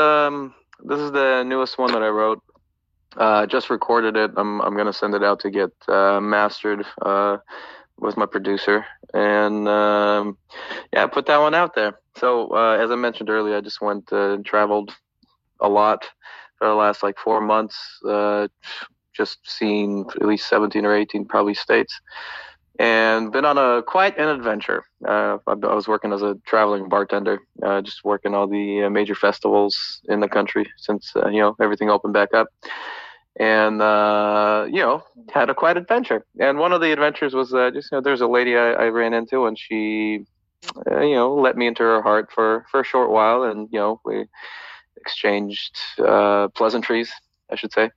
um, this is the newest one that I wrote. Uh, just recorded it. I'm I'm gonna send it out to get uh, mastered uh, with my producer, and um, yeah, put that one out there. So uh, as I mentioned earlier, I just went uh, and traveled a lot for the last like four months, uh, just seen at least 17 or 18 probably states, and been on a quite an adventure. I, I was working as a traveling bartender, just working all the major festivals in the country since you know everything opened back up and uh, you know had a quite adventure. And one of the adventures was uh, just you know there's a lady I, I ran into, and she uh, you know let me into her heart for for a short while, and you know we exchanged uh, pleasantries, I should say,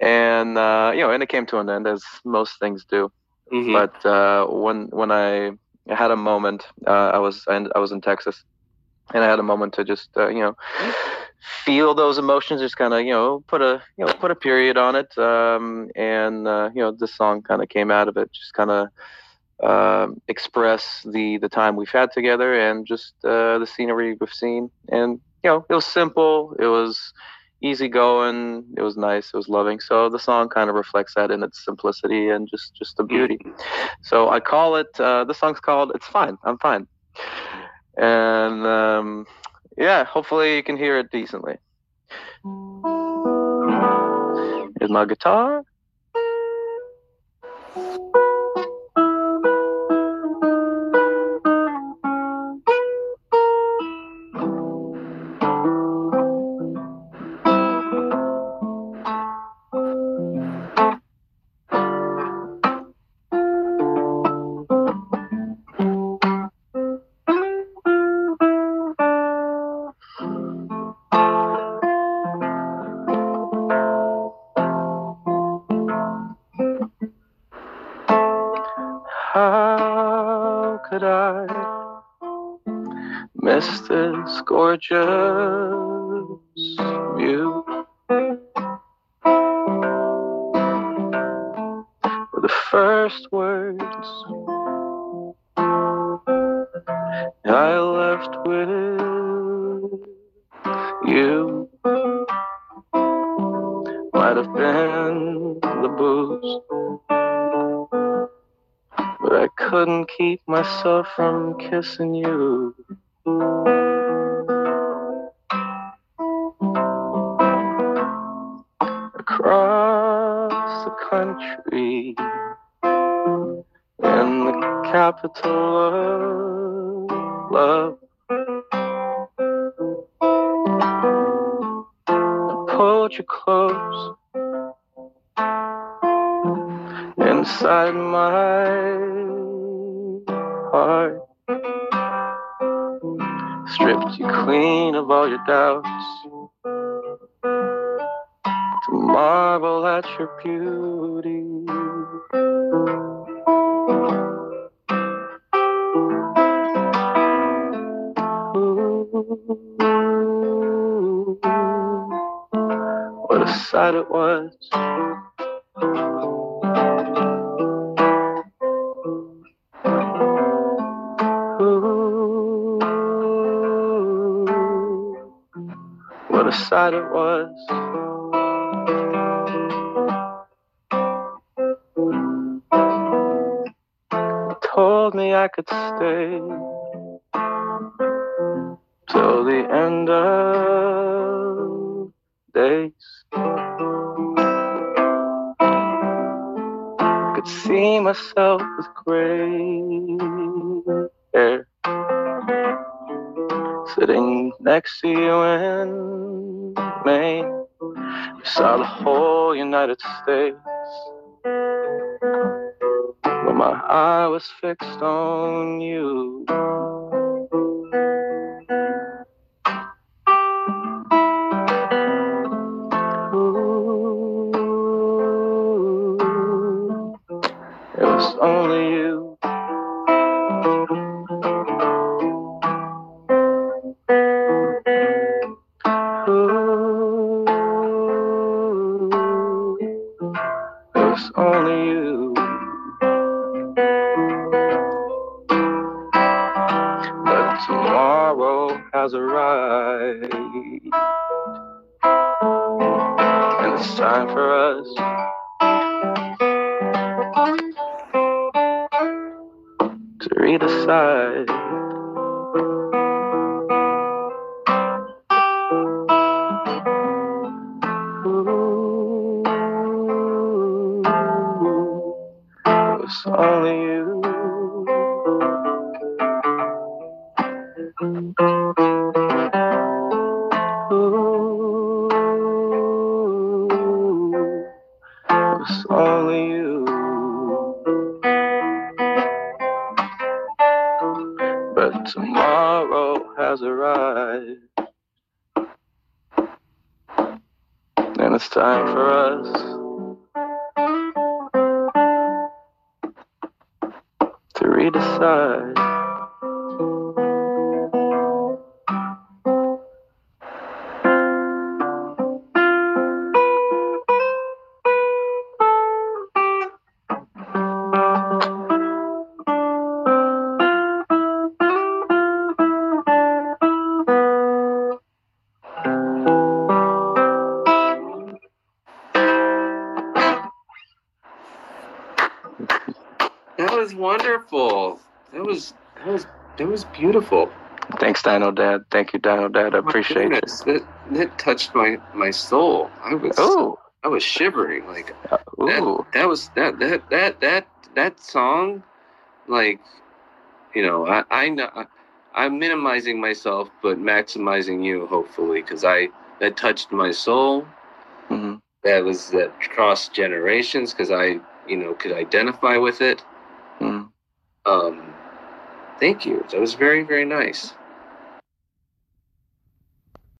and uh, you know and it came to an end as most things do. Mm-hmm. But uh, when when I had a moment, I was I, was in Texas, and I had a moment to just you know feel those emotions just kind of you know put a you know put a period on it um, and uh, you know this song kind of came out of it just kind of uh, um, express the the time we've had together and just uh, the scenery we've seen and you know it was simple it was easy going it was nice it was loving so the song kind of reflects that in its simplicity and just just the beauty so i call it uh, the song's called it's fine i'm fine and um, yeah, hopefully you can hear it decently. Here's my guitar. Miss this gorgeous view? The first words I left with you might have been the booze but I couldn't keep myself from kissing you. Across the country, in the capital of love. I pulled you close inside my heart. Stripped you clean of all your doubts. To marvel at your beauty. Ooh, what a sight it was. Side it was. You told me I could stay till the end of days. I could see myself with gray hair sitting next to you in Maine. We saw the whole United States. But my eye was fixed on you. Ooh, it was only you. only you. But tomorrow has arrived, and it's time for us to read. It's only you. Ooh, it's only you. But tomorrow has arrived. And it's time for us to redecide. That was wonderful. That was that was that was beautiful. Thanks, Dino Dad. Thank you, Dino Dad. I appreciate it. That that touched my my soul. I was Oh, I was shivering. Like ooh. that was that that that that that song. Like, you know, I I know I'm minimizing myself, but maximizing you. Hopefully, because I that touched my soul. Mhm. That was that crossed generations because I you know could identify with it. Um, thank you. That was very very nice.